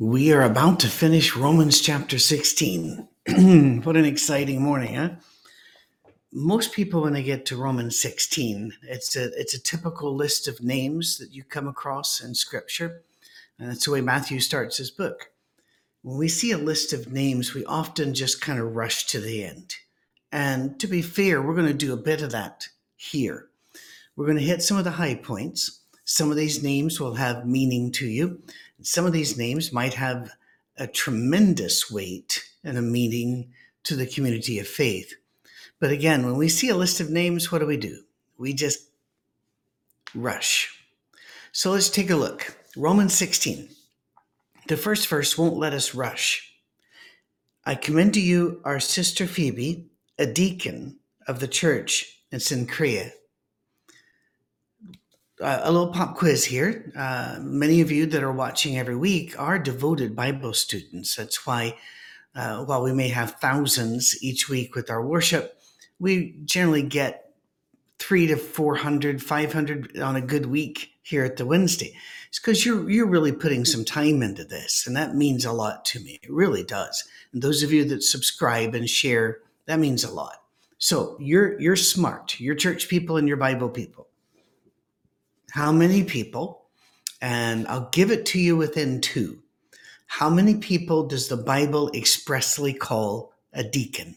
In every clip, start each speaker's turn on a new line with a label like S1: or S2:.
S1: We are about to finish Romans chapter 16. what an exciting morning, huh? Most people, when they get to Romans 16, it's a, it's a typical list of names that you come across in Scripture. And that's the way Matthew starts his book. When we see a list of names, we often just kind of rush to the end. And to be fair, we're going to do a bit of that here. We're going to hit some of the high points. Some of these names will have meaning to you some of these names might have a tremendous weight and a meaning to the community of faith. But again, when we see a list of names, what do we do? We just rush. So let's take a look. Romans 16. The first verse won't let us rush. I commend to you our sister Phoebe, a deacon of the church in Cenchrea uh, a little pop quiz here. Uh, many of you that are watching every week are devoted Bible students. That's why, uh, while we may have thousands each week with our worship, we generally get three to 400, 500 on a good week here at the Wednesday. It's because you're, you're really putting some time into this, and that means a lot to me. It really does. And those of you that subscribe and share, that means a lot. So you're, you're smart. You're church people and you're Bible people how many people, and I'll give it to you within two. How many people does the Bible expressly call a deacon?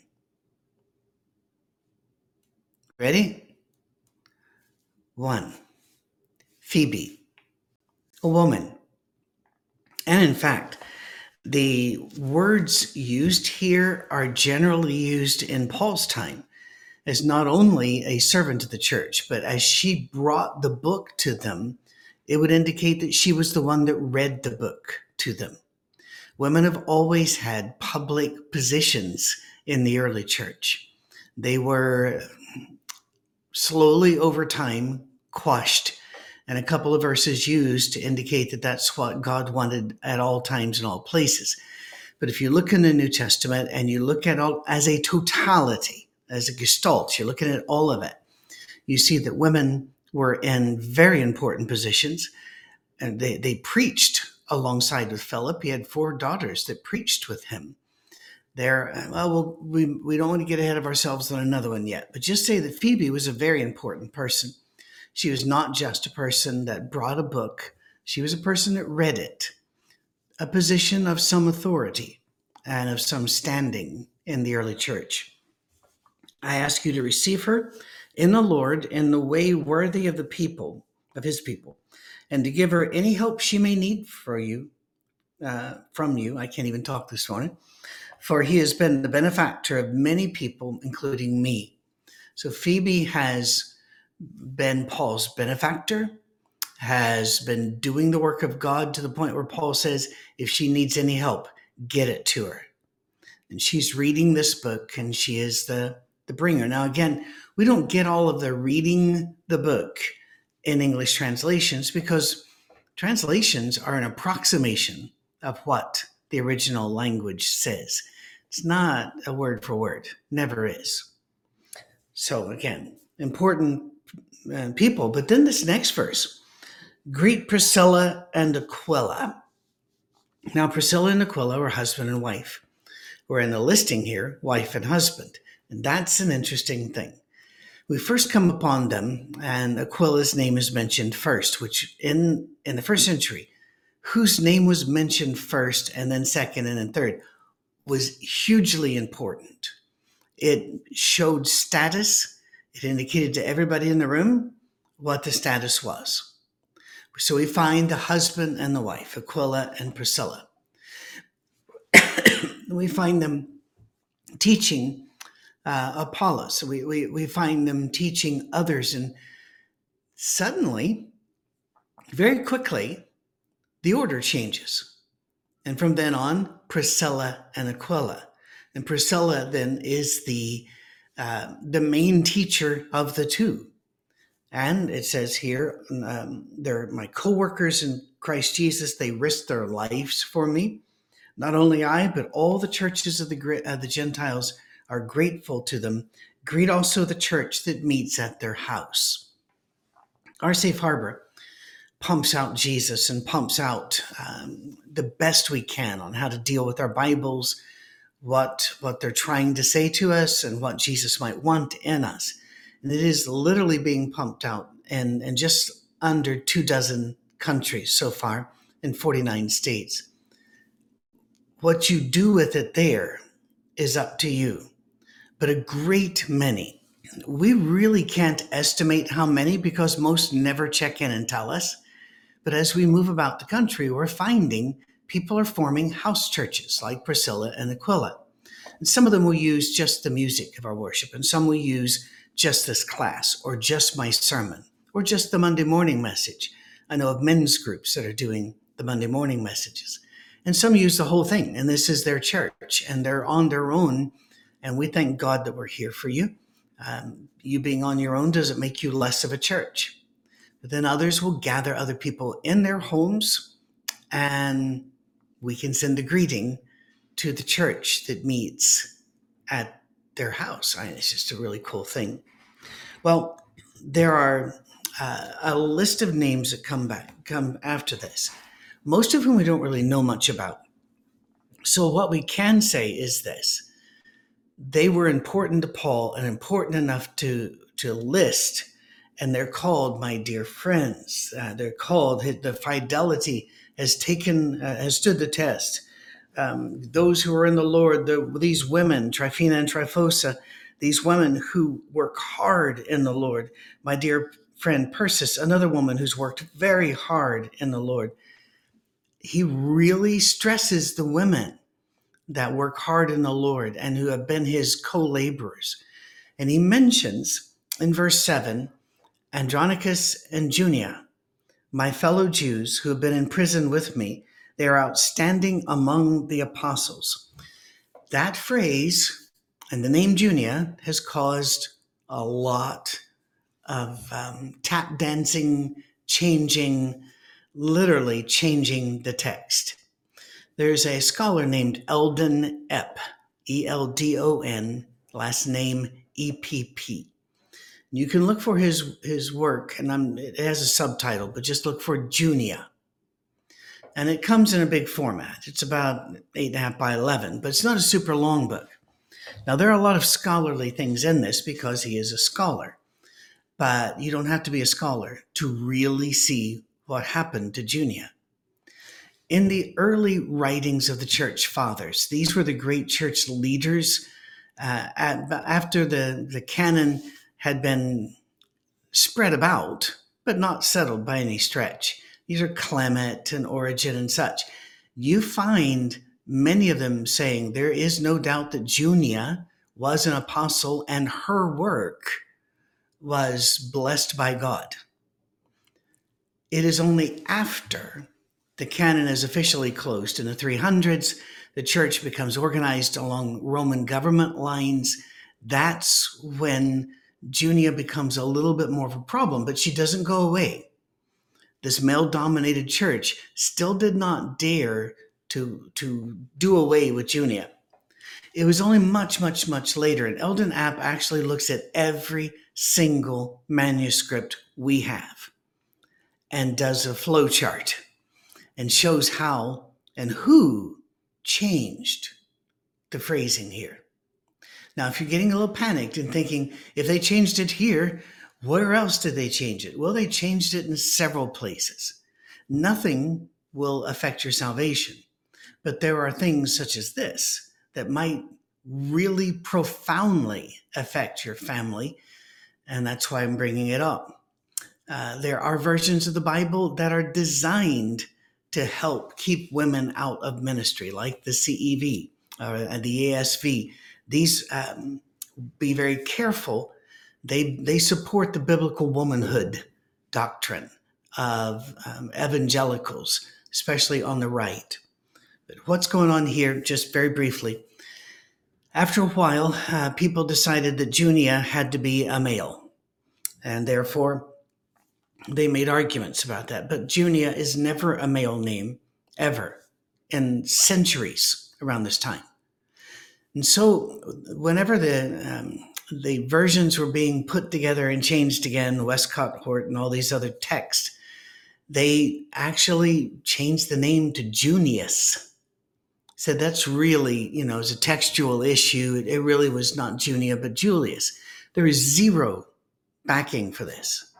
S1: Ready? One, Phoebe, a woman. And in fact, the words used here are generally used in Paul's time as not only a servant of the church, but as she brought the book to them, it would indicate that she was the one that read the book to them. Women have always had public positions in the early church. They were slowly over time quashed, and a couple of verses used to indicate that that's what God wanted at all times and all places. But if you look in the New Testament and you look at all as a totality, as a gestalt. You're looking at all of it. You see that women were in very important positions, and they, they preached alongside with Philip. He had four daughters that preached with him. There, well, we, we don't want to get ahead of ourselves on another one yet, but just say that Phoebe was a very important person. She was not just a person that brought a book, she was a person that read it, a position of some authority and of some standing in the early church. I ask you to receive her in the Lord in the way worthy of the people, of his people, and to give her any help she may need for you, uh, from you. I can't even talk this morning, for he has been the benefactor of many people, including me. So Phoebe has been Paul's benefactor, has been doing the work of God to the point where Paul says, if she needs any help, get it to her. And she's reading this book, and she is the the bringer. Now, again, we don't get all of the reading the book in English translations because translations are an approximation of what the original language says. It's not a word for word, never is. So, again, important uh, people. But then this next verse greet Priscilla and Aquila. Now, Priscilla and Aquila were husband and wife. We're in the listing here, wife and husband. And that's an interesting thing. We first come upon them, and Aquila's name is mentioned first, which in, in the first century, whose name was mentioned first and then second and then third was hugely important. It showed status, it indicated to everybody in the room what the status was. So we find the husband and the wife, Aquila and Priscilla. we find them teaching uh, Apollos. We, we, we find them teaching others, and suddenly, very quickly, the order changes. And from then on, Priscilla and Aquila. And Priscilla then is the uh, the main teacher of the two. And it says here, um, they're my co-workers in Christ Jesus. They risked their lives for me. Not only I, but all the churches of the uh, the Gentiles are grateful to them, greet also the church that meets at their house. Our safe harbor pumps out Jesus and pumps out um, the best we can on how to deal with our Bibles, what what they're trying to say to us, and what Jesus might want in us. And it is literally being pumped out in, in just under two dozen countries so far in 49 states. What you do with it there is up to you. But a great many, we really can't estimate how many because most never check in and tell us. But as we move about the country, we're finding people are forming house churches like Priscilla and Aquila. And some of them will use just the music of our worship, and some will use just this class, or just my sermon, or just the Monday morning message. I know of men's groups that are doing the Monday morning messages. And some use the whole thing, and this is their church, and they're on their own. And we thank God that we're here for you. Um, you being on your own doesn't make you less of a church. But then others will gather other people in their homes, and we can send a greeting to the church that meets at their house. I mean, it's just a really cool thing. Well, there are uh, a list of names that come back come after this most of whom we don't really know much about. So, what we can say is this they were important to Paul and important enough to, to list, and they're called my dear friends. Uh, they're called, the fidelity has taken, uh, has stood the test. Um, those who are in the Lord, the, these women, Tryphena and Tryphosa, these women who work hard in the Lord. My dear friend Persis, another woman who's worked very hard in the Lord he really stresses the women that work hard in the Lord and who have been his co laborers. And he mentions in verse 7 Andronicus and Junia, my fellow Jews who have been in prison with me, they are outstanding among the apostles. That phrase and the name Junia has caused a lot of um, tap dancing, changing, literally changing the text. There's a scholar named Eldon Epp, E L D O N, last name E P P. You can look for his his work, and I'm, it has a subtitle, but just look for Junia. And it comes in a big format. It's about eight and a half by eleven, but it's not a super long book. Now there are a lot of scholarly things in this because he is a scholar, but you don't have to be a scholar to really see what happened to Junia. In the early writings of the church fathers, these were the great church leaders. Uh, at, after the, the canon had been spread about, but not settled by any stretch. These are Clement and Origen and such. You find many of them saying there is no doubt that Junia was an apostle and her work was blessed by God. It is only after the canon is officially closed in the 300s, the church becomes organized along Roman government lines. That's when Junia becomes a little bit more of a problem, but she doesn't go away. This male dominated church still did not dare to, to do away with Junia. It was only much, much, much later, and Eldon Epp actually looks at every single manuscript we have and does a flow chart and shows how and who changed the phrasing here. Now, if you're getting a little panicked and thinking, if they changed it here, where else did they change it? Well, they changed it in several places. Nothing will affect your salvation, but there are things such as this that might really profoundly affect your family. And that's why I'm bringing it up. Uh, there are versions of the Bible that are designed to help keep women out of ministry, like the CEV or uh, the ASV. These um, be very careful. They they support the biblical womanhood doctrine of um, evangelicals, especially on the right. But what's going on here? Just very briefly. After a while, uh, people decided that Junia had to be a male, and therefore they made arguments about that. But Junia is never a male name, ever, in centuries around this time. And so, whenever the um, the versions were being put together and changed again, Westcott Hort and all these other texts, they actually changed the name to Junius. Said that's really, you know, it's a textual issue. It really was not Junia, but Julius. There is zero backing for this.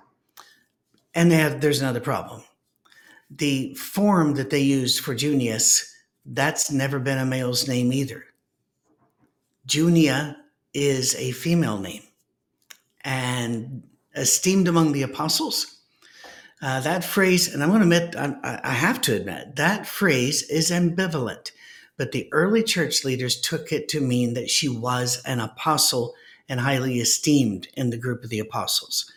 S1: And have, there's another problem. The form that they used for Junius, that's never been a male's name either. Junia is a female name and esteemed among the apostles. Uh, that phrase, and I'm going to admit, I, I have to admit, that phrase is ambivalent, but the early church leaders took it to mean that she was an apostle and highly esteemed in the group of the apostles.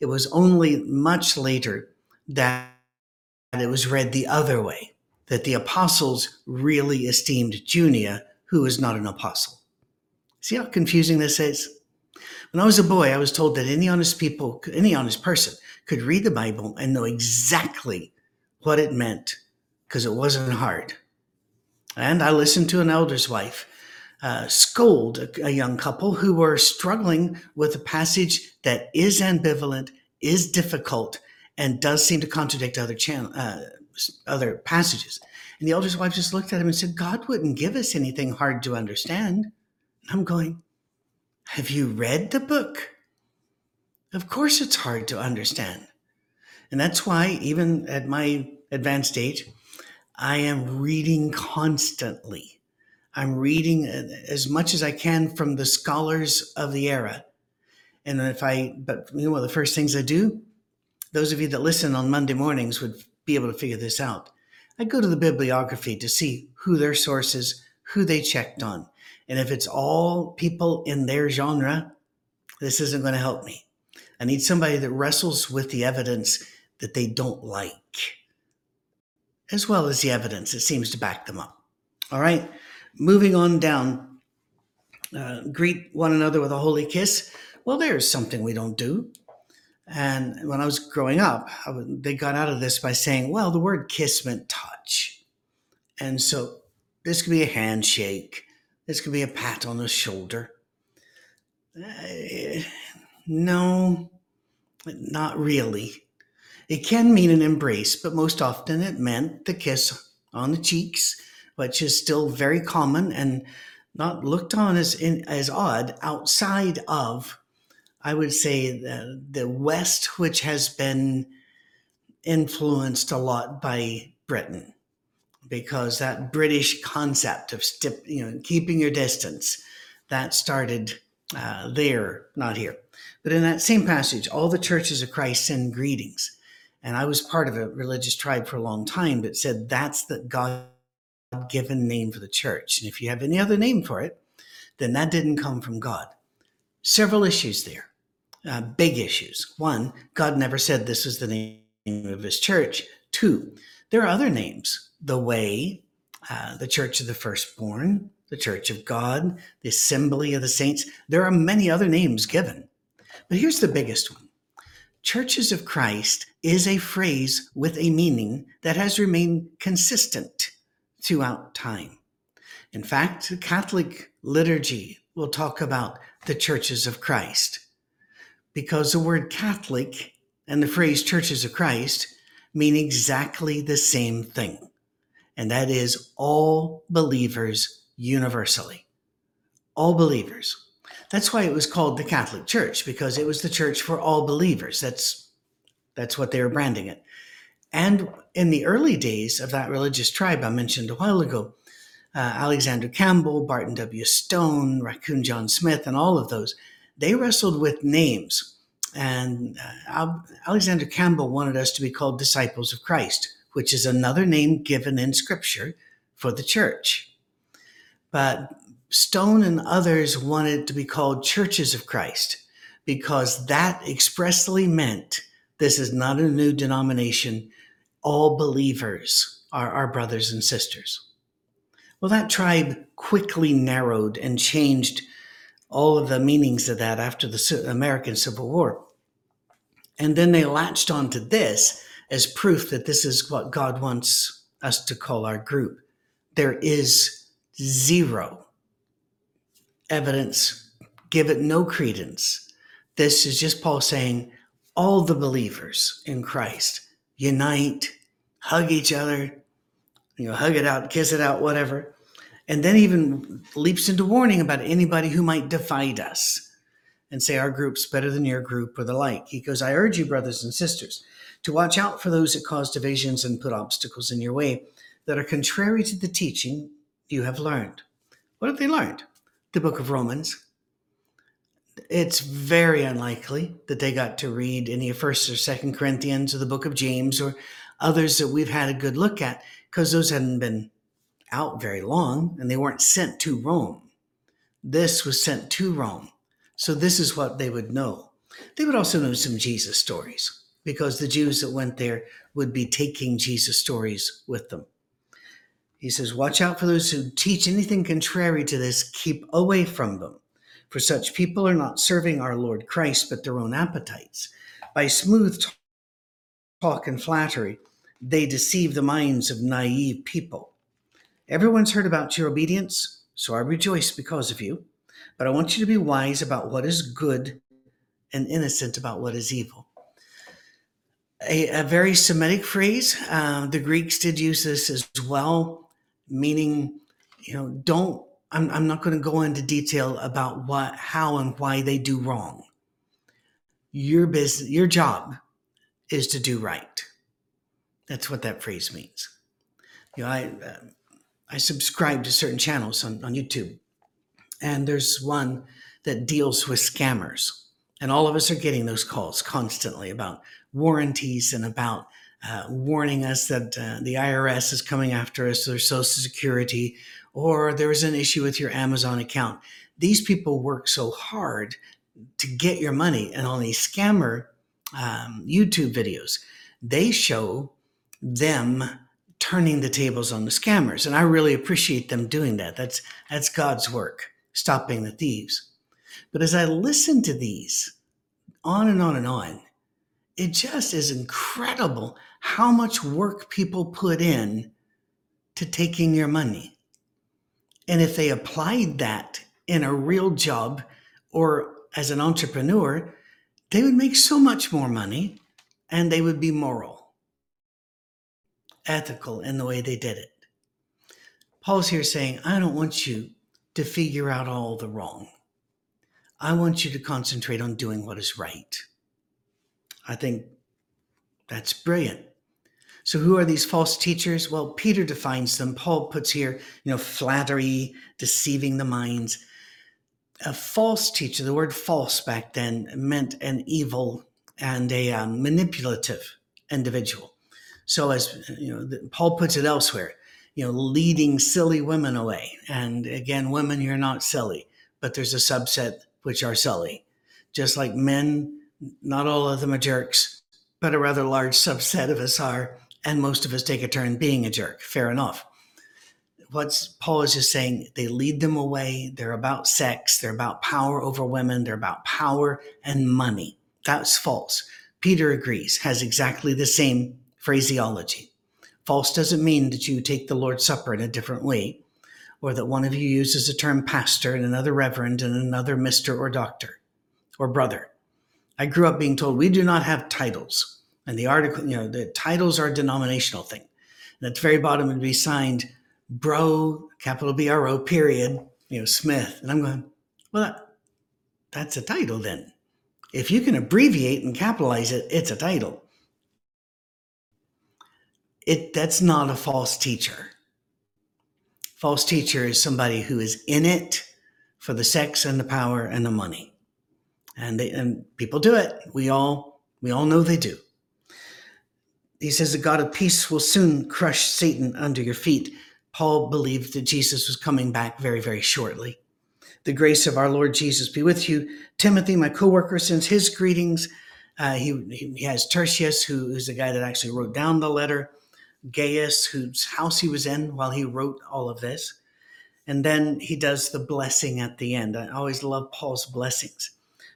S1: It was only much later that it was read the other way, that the apostles really esteemed Junia, who was not an apostle. See how confusing this is? When I was a boy, I was told that any honest people, any honest person could read the Bible and know exactly what it meant because it wasn't hard. And I listened to an elder's wife uh, scold a, a, young couple who were struggling with a passage that is ambivalent, is difficult, and does seem to contradict other uh, other passages. And the elder's wife just looked at him and said, "God wouldn't give us anything hard to understand." And I'm going, have you read the book? Of course, it's hard to understand. And that's why, even at my advanced age, I am reading constantly. I'm reading uh, as much as I can from the scholars of the era. And if I, but you know, one of the first things I do, those of you that listen on Monday mornings would be able to figure this out. I go to the bibliography to see who their sources, who they checked on. And if it's all people in their genre, this isn't going to help me. I need somebody that wrestles with the evidence that they don't like, as well as the evidence that seems to back them up. All right, moving on down. Uh, greet one another with a holy kiss. Well, there's something we don't do. And when I was growing up, they got out of this by saying, well, the word kiss meant touch. And so this could be a handshake. This could be a pat on the shoulder. Uh, no, not really. It can mean an embrace, but most often it meant the kiss on the cheeks, which is still very common and not looked on as in, as odd outside of, I would say, the, the West, which has been influenced a lot by Britain because that British concept of stip, you know keeping your distance that started uh, there, not here. But in that same passage, all the churches of Christ send greetings. And I was part of a religious tribe for a long time that said that's the God given name for the church. And if you have any other name for it, then that didn't come from God. Several issues there, uh, big issues. One, God never said this was the name of his church. Two, there are other names the way, uh, the Church of the Firstborn, the Church of God, the Assembly of the Saints. There are many other names given. But here's the biggest one Churches of Christ is a phrase with a meaning that has remained consistent throughout time. In fact, the Catholic liturgy will talk about the churches of Christ because the word Catholic and the phrase churches of Christ mean exactly the same thing and that is all believers universally. All believers. That's why it was called the Catholic Church because it was the church for all believers. That's that's what they were branding it. And in the early days of that religious tribe I mentioned a while ago, uh, Alexander Campbell, Barton W. Stone, Raccoon John Smith, and all of those, they wrestled with names. And uh, Alexander Campbell wanted us to be called disciples of Christ which is another name given in scripture for the church. But Stone and others wanted to be called churches of Christ because that expressly meant this is not a new denomination. All believers are our brothers and sisters. Well, that tribe quickly narrowed and changed all of the meanings of that after the American Civil War. And then they latched onto this as proof that this is what God wants us to call our group. There is zero evidence, give it no credence. This is just Paul saying, all the believers in Christ unite, hug each other, you know, hug it out, kiss it out, whatever. And then even leaps into warning about anybody who might divide us and say our group's better than your group or the like. He goes, I urge you, brothers and sisters, to watch out for those that cause divisions and put obstacles in your way that are contrary to the teaching you have learned. What have they learned? The book of Romans. It's very unlikely that they got to read any of First or Second Corinthians or the book of James or others that we've had a good look at because those hadn't been out very long and they weren't sent to Rome. This was sent to Rome. So this is what they would know. They would also know some Jesus stories because the Jews that went there would be taking Jesus stories with them. He says, Watch out for those who teach anything contrary to this, keep away from them. For such people are not serving our Lord Christ, but their own appetites. By smooth talk and flattery, they deceive the minds of naive people. Everyone's heard about your obedience, so I rejoice because of you but I want you to be wise about what is good and innocent about what is evil. A, a very Semitic phrase. Uh, the Greeks did use this as well, meaning, you know, don't. I'm, I'm not going to go into detail about what, how, and why they do wrong. Your business, your job, is to do right. That's what that phrase means. You know, I uh, I subscribe to certain channels on, on YouTube and there's one that deals with scammers. And all of us are getting those calls constantly about warranties and about uh, warning us that uh, the IRS is coming after us, or Social Security, or there's an issue with your Amazon account. These people work so hard to get your money. And on these scammer um, YouTube videos, they show them turning the tables on the scammers. And I really appreciate them doing that. That's, that's God's work stopping the thieves. But as I listen to these on and on and on, it just is incredible how much work people put in to taking your money. And if they applied that in a real job or as an entrepreneur, they would make so much more money and they would be moral, ethical in the way they did it. Paul's here saying, I don't want you to figure out all the wrong. I want you to concentrate on doing what is right. I think that's brilliant. So, who are these false teachers? Well, Peter defines them. Paul puts here, you know, flattery, deceiving the minds. A false teacher, the word false back then meant an evil and a um, manipulative individual. So, as you know, Paul puts it elsewhere, you know, leading silly women away. And again, women, you're not silly, but there's a subset which are silly. Just like men, not all of them are jerks, but a rather large subset of us are, and most of us take a turn being a jerk. Fair enough. What's Paul is just saying, they lead them away. They're about sex. They're about power over women. They're about power and money. That's false. Peter agrees, has exactly the same phraseology. False doesn't mean that you take the Lord's Supper in a different way, or that one of you uses the term pastor and another reverend and another mister or doctor or brother. I grew up being told we do not have titles. And the article, you know, the titles are a denominational thing. And at the very bottom it would be signed bro, capital B R O, period, you know, Smith. And I'm going, well, that, that's a title then. If you can abbreviate and capitalize it, it's a title it that's not a false teacher. False teacher is somebody who is in it for the sex and the power and the money. And they, and people do it. We all we all know they do. He says the God of peace will soon crush Satan under your feet. Paul believed that Jesus was coming back very, very shortly. The grace of our Lord Jesus be with you. Timothy, my co-worker, sends his greetings. Uh, he, he has Tertius, who is the guy that actually wrote down the letter. Gaius, whose house he was in while he wrote all of this. And then he does the blessing at the end. I always love Paul's blessings.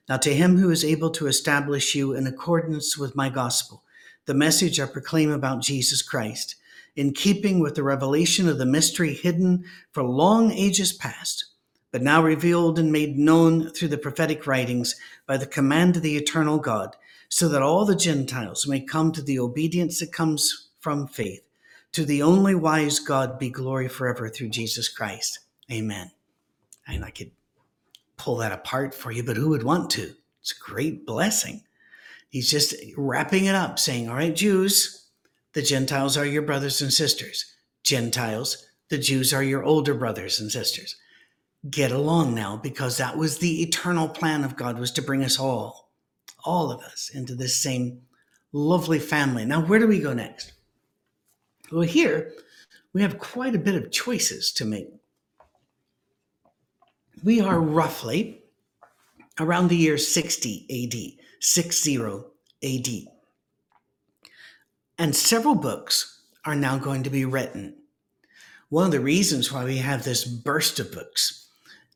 S1: Now, to him who is able to establish you in accordance with my gospel, the message I proclaim about Jesus Christ, in keeping with the revelation of the mystery hidden for long ages past, but now revealed and made known through the prophetic writings by the command of the eternal God so that all the Gentiles may come to the obedience that comes from faith. To the only wise God be glory forever through Jesus Christ. Amen. And I could pull that apart for you, but who would want to? It's a great blessing. He's just wrapping it up, saying, All right, Jews, the Gentiles are your brothers and sisters. Gentiles, the Jews are your older brothers and sisters. Get along now, because that was the eternal plan of God, was to bring us all, all of us, into this same lovely family. Now, where do we go next? Well, here we have quite a bit of choices to make. We are roughly around the year 60 AD, 60 AD. And several books are now going to be written. One of the reasons why we have this burst of books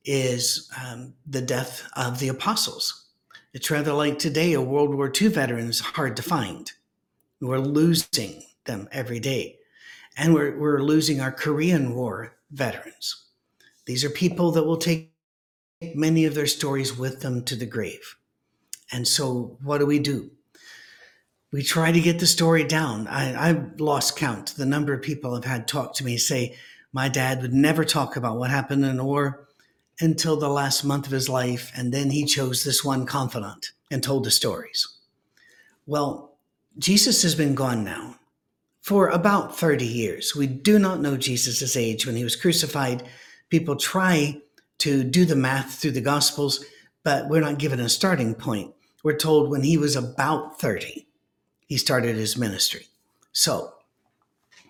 S1: is um, the death of the apostles. It's rather like today a World War II veteran is hard to find. We're losing them every day. And we're, we're losing our Korean War veterans. These are people that will take many of their stories with them to the grave. And so, what do we do? We try to get the story down. I, I've lost count. The number of people I've had talk to me say, My dad would never talk about what happened in the war until the last month of his life. And then he chose this one confidant and told the stories. Well, Jesus has been gone now for about 30 years. We do not know Jesus' age when he was crucified. People try to do the math through the Gospels, but we're not given a starting point. We're told when he was about 30, he started his ministry. So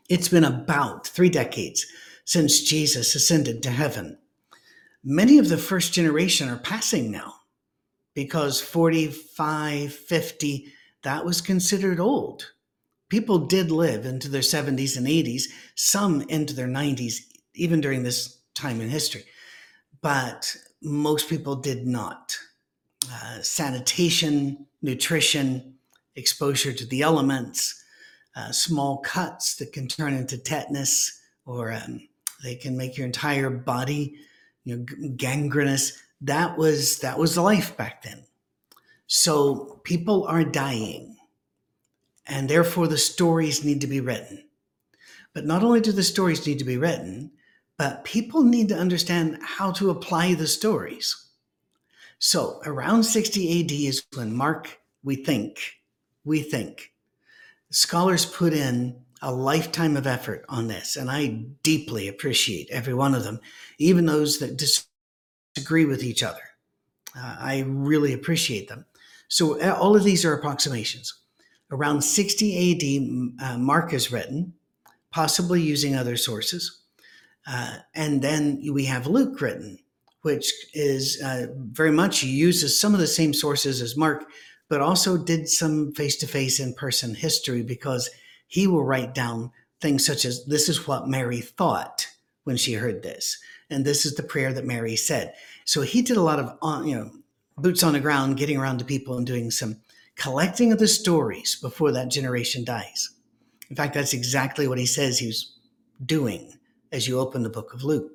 S1: it's been about three decades since Jesus ascended to heaven. Many of the first generation are passing now because 45, 50, that was considered old. People did live into their 70s and 80s, some into their 90s, even during this time in history but most people did not. Uh, sanitation, nutrition, exposure to the elements, uh, small cuts that can turn into tetanus, or um, they can make your entire body, you know, gangrenous. That was that was life back then. So people are dying, and therefore the stories need to be written. But not only do the stories need to be written, but people need to understand how to apply the stories. So around 60 AD is when Mark, we think, we think, scholars put in a lifetime of effort on this. And I deeply appreciate every one of them, even those that disagree with each other. Uh, I really appreciate them. So uh, all of these are approximations. Around 60 AD, uh, Mark is written, possibly using other sources. Uh, and then we have Luke written, which is uh, very much uses some of the same sources as Mark, but also did some face to face in person history because he will write down things such as this is what Mary thought when she heard this, and this is the prayer that Mary said. So he did a lot of uh, you know boots on the ground, getting around to people and doing some collecting of the stories before that generation dies. In fact, that's exactly what he says he was doing as you open the book of Luke.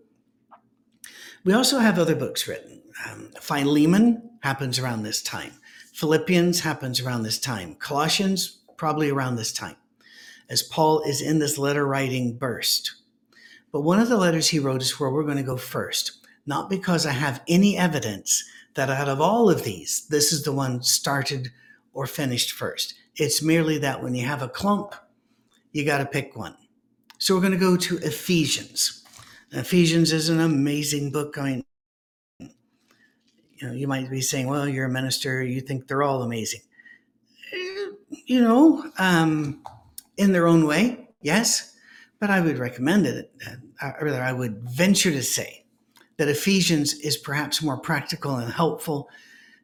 S1: We also have other books written. Um, Philemon happens around this time. Philippians happens around this time. Colossians, probably around this time, as Paul is in this letter writing burst. But one of the letters he wrote is where we're going to go first, not because I have any evidence that out of all of these, this is the one started or finished first. It's merely that when you have a clump, you got to pick one. So we're going to go to Ephesians. Ephesians is an amazing book. I mean, you know, you might be saying, well, you're a minister, you think they're all amazing. You know, um, in their own way, yes, but I would recommend it, uh, or rather, I would venture to say that Ephesians is perhaps more practical and helpful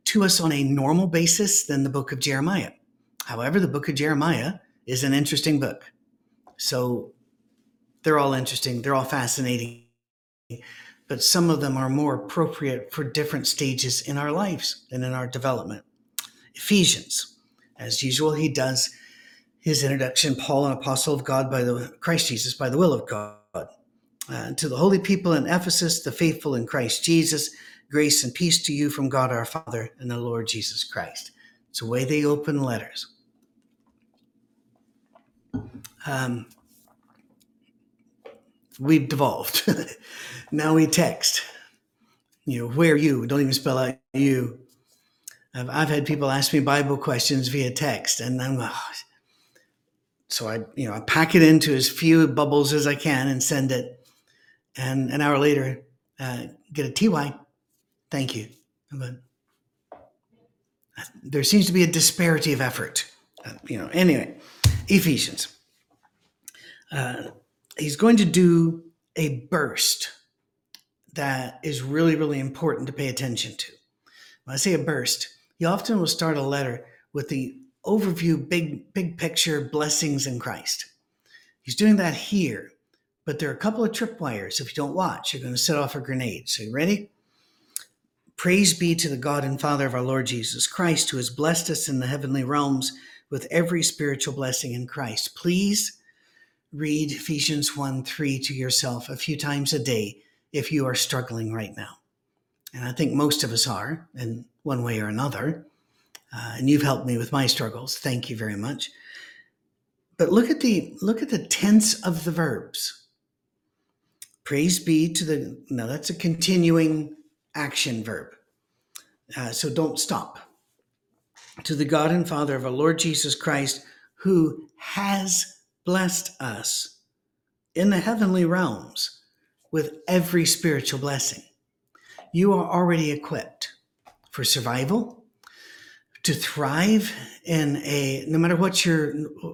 S1: to us on a normal basis than the book of Jeremiah. However, the book of Jeremiah is an interesting book. So they're all interesting, they're all fascinating, but some of them are more appropriate for different stages in our lives and in our development. Ephesians, as usual, he does his introduction, Paul, an apostle of God by the Christ Jesus, by the will of God. Uh, to the holy people in Ephesus, the faithful in Christ Jesus, grace and peace to you from God our Father and the Lord Jesus Christ. It's the way they open letters. Um, we've devolved. now we text. You know, where you? Don't even spell out you. I've, I've had people ask me Bible questions via text, and I'm oh. so I you know I pack it into as few bubbles as I can and send it, and an hour later uh, get a TY. Thank you. But there seems to be a disparity of effort. Uh, you know. Anyway, Ephesians. Uh, he's going to do a burst that is really, really important to pay attention to. When I say a burst, he often will start a letter with the overview, big, big picture blessings in Christ. He's doing that here, but there are a couple of tripwires. If you don't watch, you're going to set off a grenade. So, you ready? Praise be to the God and Father of our Lord Jesus Christ, who has blessed us in the heavenly realms with every spiritual blessing in Christ. Please read Ephesians 1 3 to yourself a few times a day if you are struggling right now. And I think most of us are in one way or another. Uh, and you've helped me with my struggles. Thank you very much. But look at the look at the tense of the verbs. Praise be to the now that's a continuing action verb. Uh, so don't stop. To the God and Father of our Lord Jesus Christ, who has blessed us in the heavenly realms with every spiritual blessing. You are already equipped for survival, to thrive in a no matter what your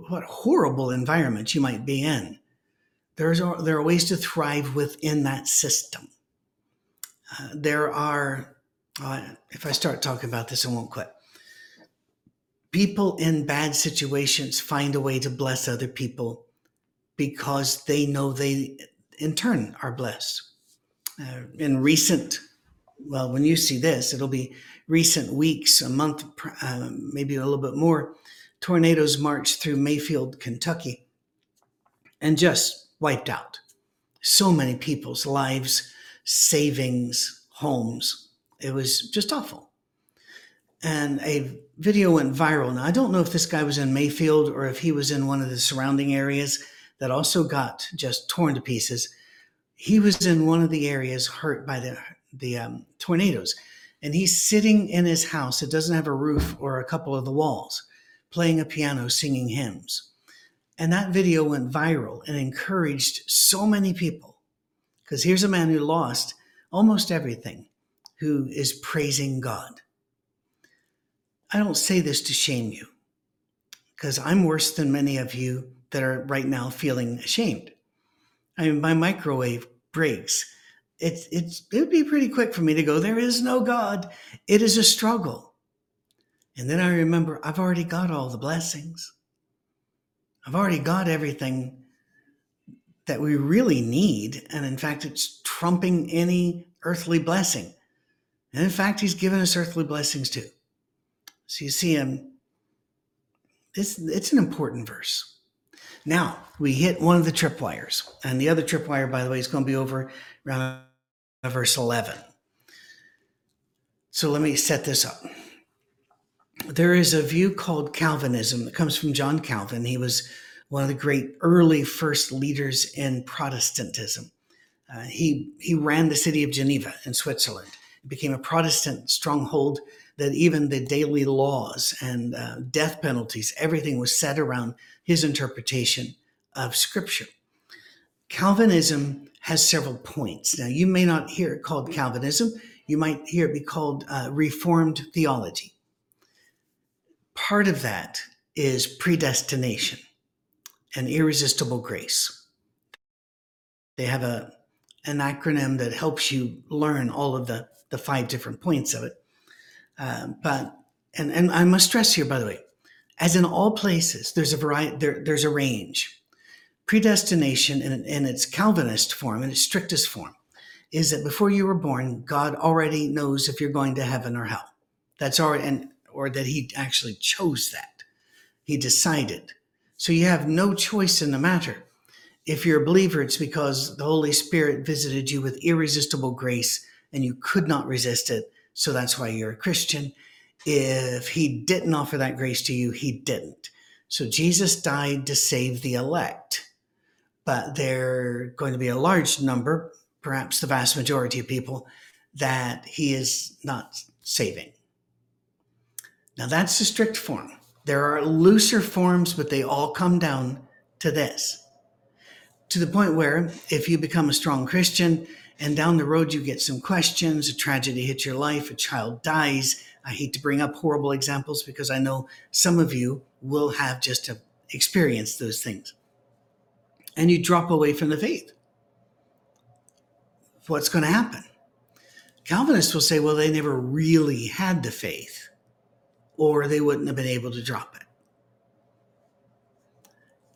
S1: what horrible environment you might be in. There's there are ways to thrive within that system. Uh, there are, uh, if I start talking about this, I won't quit. People in bad situations find a way to bless other people because they know they, in turn, are blessed. Uh, in recent, well, when you see this, it'll be recent weeks, a month, uh, maybe a little bit more. Tornadoes marched through Mayfield, Kentucky, and just wiped out so many people's lives savings, homes. It was just awful. And a video went viral. Now, I don't know if this guy was in Mayfield or if he was in one of the surrounding areas that also got just torn to pieces. He was in one of the areas hurt by the, the um, tornadoes. And he's sitting in his house. It doesn't have a roof or a couple of the walls, playing a piano, singing hymns. And that video went viral and encouraged so many people because here's a man who lost almost everything, who is praising God. I don't say this to shame you, because I'm worse than many of you that are right now feeling ashamed. I mean, my microwave breaks. It's it's it would be pretty quick for me to go, there is no God. It is a struggle. And then I remember I've already got all the blessings. I've already got everything that we really need. And in fact, it's trumping any earthly blessing. And in fact, he's given us earthly blessings too. So you see him. It's, it's an important verse. Now we hit one of the tripwires. And the other tripwire, by the way, is going to be over around verse 11. So let me set this up. There is a view called Calvinism that comes from John Calvin. He was one of the great early first leaders in Protestantism. Uh, he, he ran the city of Geneva in Switzerland. It became a Protestant stronghold that even the daily laws and uh, death penalties, everything was set around his interpretation of Scripture. Calvinism has several points. Now, you may not hear it called Calvinism, you might hear it be called uh, Reformed theology. Part of that is predestination and irresistible grace. They have a an acronym that helps you learn all of the the five different points of it. Uh, but and and I must stress here, by the way, as in all places, there's a variety. There, there's a range. Predestination, in, in its Calvinist form, in its strictest form, is that before you were born, God already knows if you're going to heaven or hell. That's already, and or that He actually chose that. He decided so you have no choice in the matter. If you're a believer, it's because the Holy Spirit visited you with irresistible grace and you could not resist it. So that's why you're a Christian. If he didn't offer that grace to you, he didn't. So Jesus died to save the elect. But there are going to be a large number, perhaps the vast majority of people, that he is not saving. Now, that's the strict form. There are looser forms, but they all come down to this to the point where if you become a strong Christian and down the road you get some questions, a tragedy hits your life, a child dies. I hate to bring up horrible examples because I know some of you will have just experienced those things. And you drop away from the faith. What's going to happen? Calvinists will say, well, they never really had the faith, or they wouldn't have been able to drop it.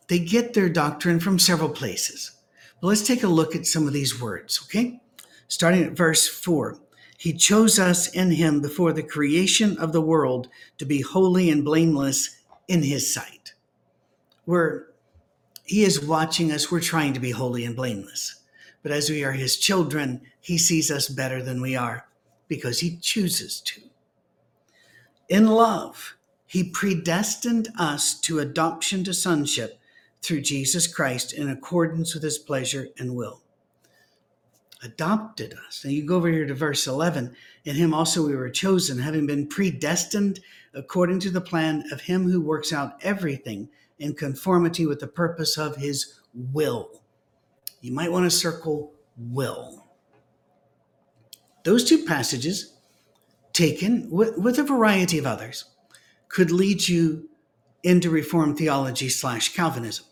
S1: They get their doctrine from several places. But let's take a look at some of these words, okay? Starting at verse 4. He chose us in him before the creation of the world to be holy and blameless in his sight. We're, he is watching us. We're trying to be holy and blameless. But as we are his children, he sees us better than we are because he chooses to. In love, he predestined us to adoption to sonship through Jesus Christ in accordance with his pleasure and will. Adopted us. Now you go over here to verse 11. In him also we were chosen, having been predestined according to the plan of him who works out everything in conformity with the purpose of his will. You might want to circle will. Those two passages, taken with, with a variety of others, could lead you into Reformed theology slash Calvinism.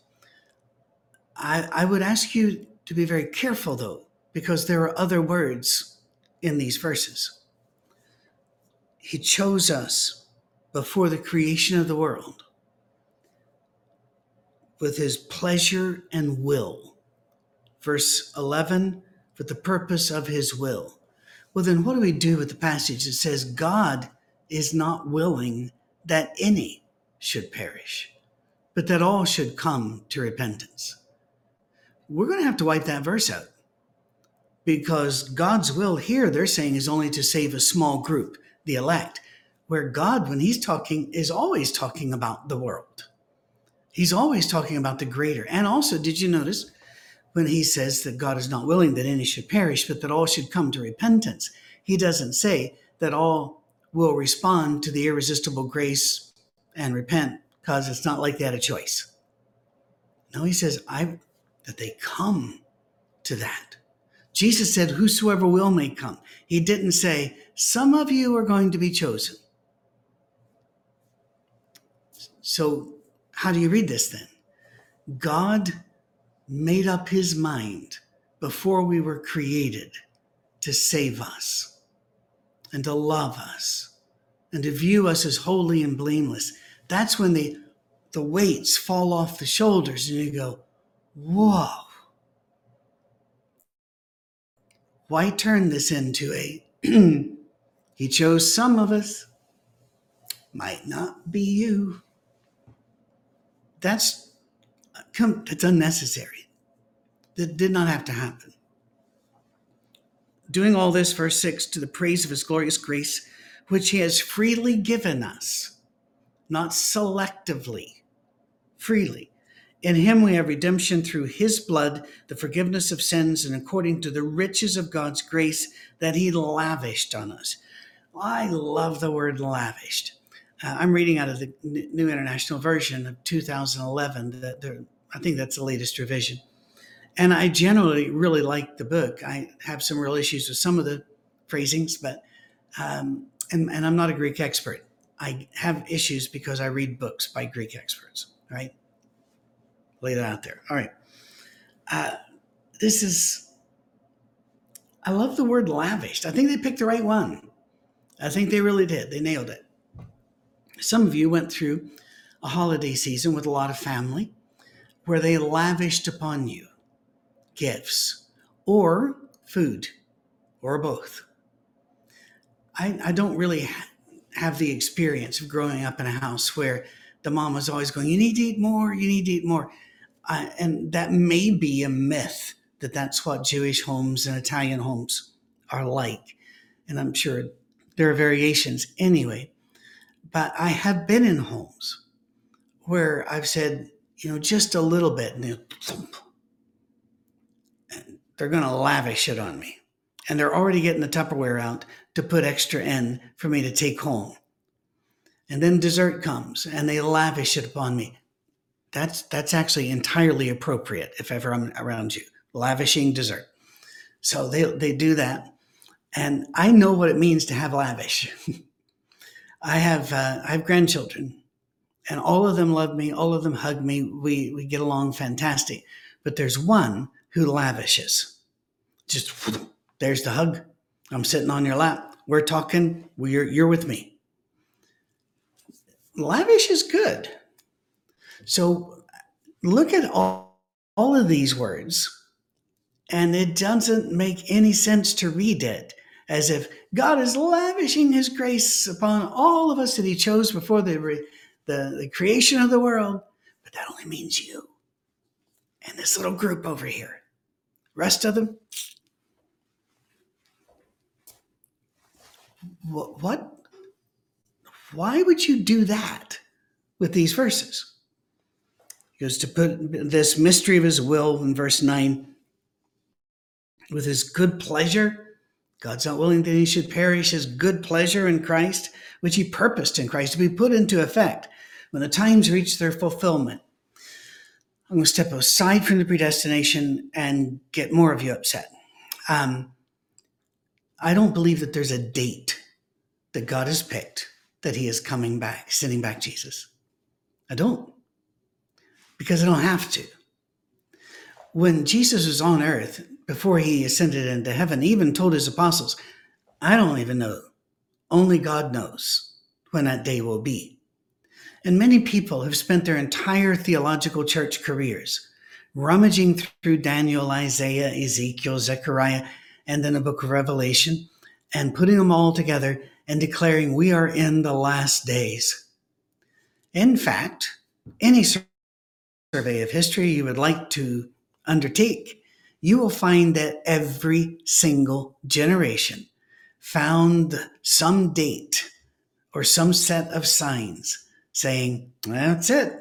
S1: I, I would ask you to be very careful, though, because there are other words in these verses. He chose us before the creation of the world with his pleasure and will. Verse 11, for the purpose of his will. Well, then what do we do with the passage that says God is not willing that any should perish, but that all should come to repentance? We're going to have to wipe that verse out because God's will here, they're saying, is only to save a small group, the elect, where God, when he's talking, is always talking about the world. He's always talking about the greater. And also, did you notice when he says that God is not willing that any should perish, but that all should come to repentance? He doesn't say that all will respond to the irresistible grace and repent because it's not like they had a choice. No, he says, I that they come to that. Jesus said, Whosoever will may come. He didn't say, Some of you are going to be chosen. So, how do you read this then? God made up his mind before we were created to save us and to love us and to view us as holy and blameless. That's when the, the weights fall off the shoulders and you go, Whoa. Why turn this into a he chose some of us, might not be you. That's uh, come that's unnecessary. That did not have to happen. Doing all this, verse 6, to the praise of his glorious grace, which he has freely given us, not selectively, freely. In him we have redemption through his blood, the forgiveness of sins, and according to the riches of God's grace that he lavished on us. I love the word lavished. Uh, I'm reading out of the New International Version of 2011. That I think that's the latest revision. And I generally really like the book. I have some real issues with some of the phrasings, but, um, and, and I'm not a Greek expert. I have issues because I read books by Greek experts, right? Lay that out there. All right. Uh, this is, I love the word lavished. I think they picked the right one. I think they really did. They nailed it. Some of you went through a holiday season with a lot of family where they lavished upon you gifts or food or both. I, I don't really ha- have the experience of growing up in a house where the mom was always going, You need to eat more, you need to eat more and that may be a myth that that's what Jewish homes and Italian homes are like. And I'm sure there are variations anyway. but I have been in homes where I've said, you know, just a little bit, and, and they're going to lavish it on me. And they're already getting the Tupperware out to put extra in for me to take home. And then dessert comes and they lavish it upon me. That's that's actually entirely appropriate if ever I'm around you. Lavishing dessert. So they they do that. And I know what it means to have lavish. I have uh, I have grandchildren, and all of them love me. All of them hug me. We we get along fantastic. But there's one who lavishes. Just there's the hug. I'm sitting on your lap. We're talking. We're, you're with me. Lavish is good. So look at all, all of these words, and it doesn't make any sense to read it as if God is lavishing his grace upon all of us that he chose before the, the, the creation of the world. But that only means you and this little group over here. Rest of them, what, what? Why would you do that with these verses? Because to put this mystery of his will in verse 9 with his good pleasure. God's not willing that he should perish his good pleasure in Christ, which he purposed in Christ to be put into effect when the times reach their fulfillment. I'm going to step aside from the predestination and get more of you upset. Um, I don't believe that there's a date that God has picked that he is coming back, sending back Jesus. I don't, because I don't have to. When Jesus was on earth, before he ascended into heaven, he even told his apostles, I don't even know. Only God knows when that day will be. And many people have spent their entire theological church careers rummaging through Daniel, Isaiah, Ezekiel, Zechariah, and then the book of Revelation and putting them all together and declaring we are in the last days. In fact, any survey of history you would like to undertake, you will find that every single generation found some date or some set of signs saying, that's it.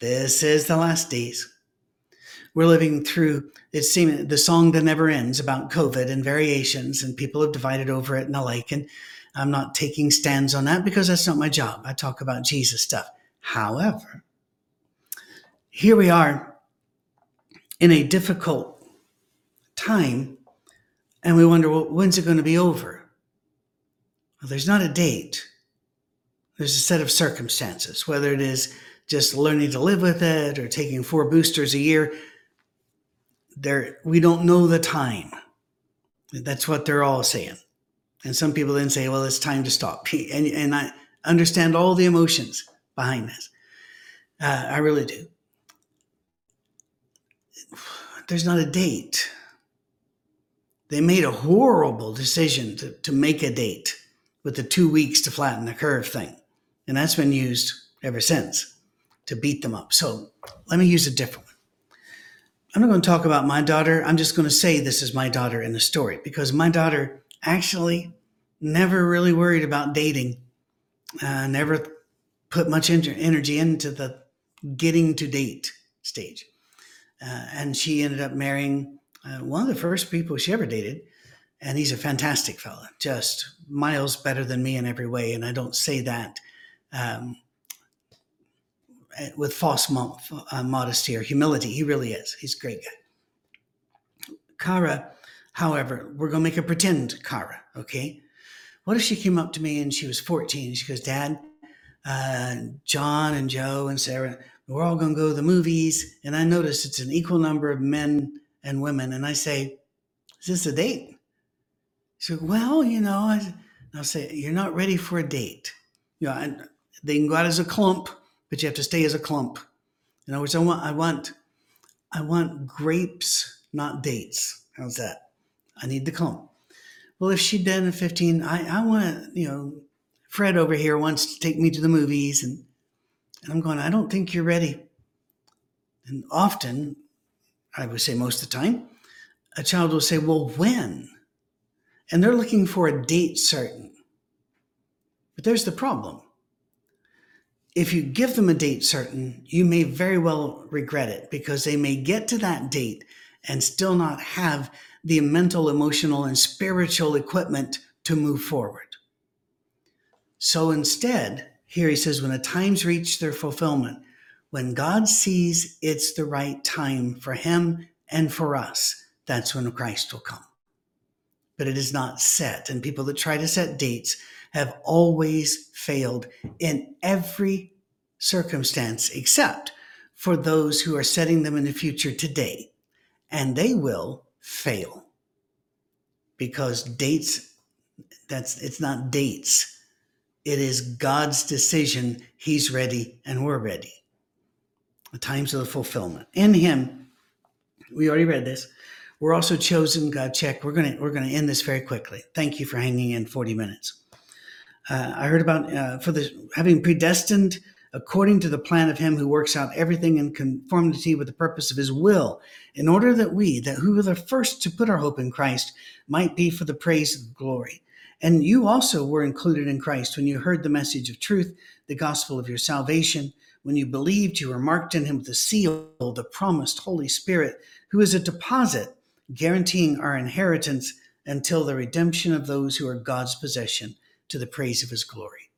S1: This is the last days. We're living through, it seems, the song that never ends about COVID and variations, and people have divided over it and the like. And I'm not taking stands on that because that's not my job. I talk about Jesus stuff. However, here we are in a difficult time, and we wonder, well, when's it going to be over? Well, there's not a date. There's a set of circumstances, whether it is just learning to live with it or taking four boosters a year. There, we don't know the time. That's what they're all saying. And some people then say, well, it's time to stop. And, and I understand all the emotions behind this. Uh, I really do. There's not a date. They made a horrible decision to, to make a date with the two weeks to flatten the curve thing. And that's been used ever since to beat them up. So let me use a different one. I'm not going to talk about my daughter. I'm just going to say this is my daughter in the story because my daughter actually never really worried about dating. Uh, never put much energy into the getting to date stage. Uh, and she ended up marrying uh, one of the first people she ever dated. And he's a fantastic fella, just miles better than me in every way. And I don't say that um, with false mo- uh, modesty or humility. He really is. He's a great guy. Kara, however, we're going to make a pretend Kara, okay? What if she came up to me and she was 14? She goes, Dad, uh, John and Joe and Sarah, we're all going to go to the movies. And I notice it's an equal number of men and women. And I say, Is this a date? She said, Well, you know, I, will say, You're not ready for a date. You know, I, they can go out as a clump, but you have to stay as a clump. In other words, I want, I want, I want grapes, not dates. How's that? I need the clump well, if she'd been 15, I, I want to, you know, Fred over here wants to take me to the movies. And, and I'm going, I don't think you're ready. And often, I would say most of the time, a child will say, well, when? And they're looking for a date certain. But there's the problem. if you give them a date certain, you may very well regret it because they may get to that date and still not have the mental, emotional, and spiritual equipment to move forward. So instead, here he says, when the times reach their fulfillment, when God sees it's the right time for him and for us, that's when Christ will come. But it is not set. And people that try to set dates have always failed in every circumstance except for those who are setting them in the future today. And they will fail because dates, that's it's not dates. It is God's decision. He's ready and we're ready. The times of the fulfillment. In him, we already read this. We're also chosen. God check. We're gonna we're gonna end this very quickly. Thank you for hanging in 40 minutes. Uh, I heard about uh, for the having predestined according to the plan of him who works out everything in conformity with the purpose of his will, in order that we, that who were the first to put our hope in Christ, might be for the praise of glory. And you also were included in Christ when you heard the message of truth, the gospel of your salvation. When you believed, you were marked in him with the seal, the promised Holy Spirit, who is a deposit guaranteeing our inheritance until the redemption of those who are God's possession to the praise of his glory.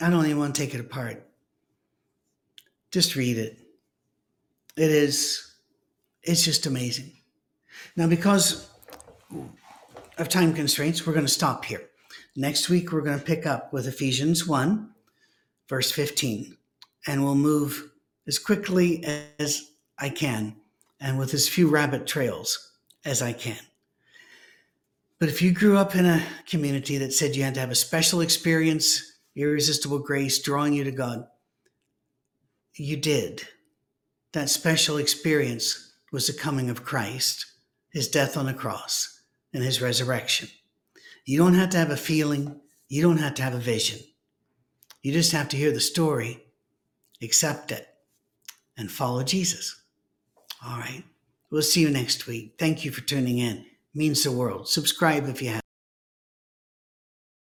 S1: I don't even want to take it apart. Just read it. It is, it's just amazing. Now, because of time constraints, we're going to stop here. Next week, we're going to pick up with Ephesians 1, verse 15, and we'll move as quickly as I can and with as few rabbit trails as I can. But if you grew up in a community that said you had to have a special experience irresistible grace drawing you to God. You did. That special experience was the coming of Christ, his death on the cross, and his resurrection. You don't have to have a feeling, you don't have to have a vision. You just have to hear the story, accept it, and follow Jesus. All right. We'll see you next week. Thank you for tuning in. It means the world. Subscribe if you have.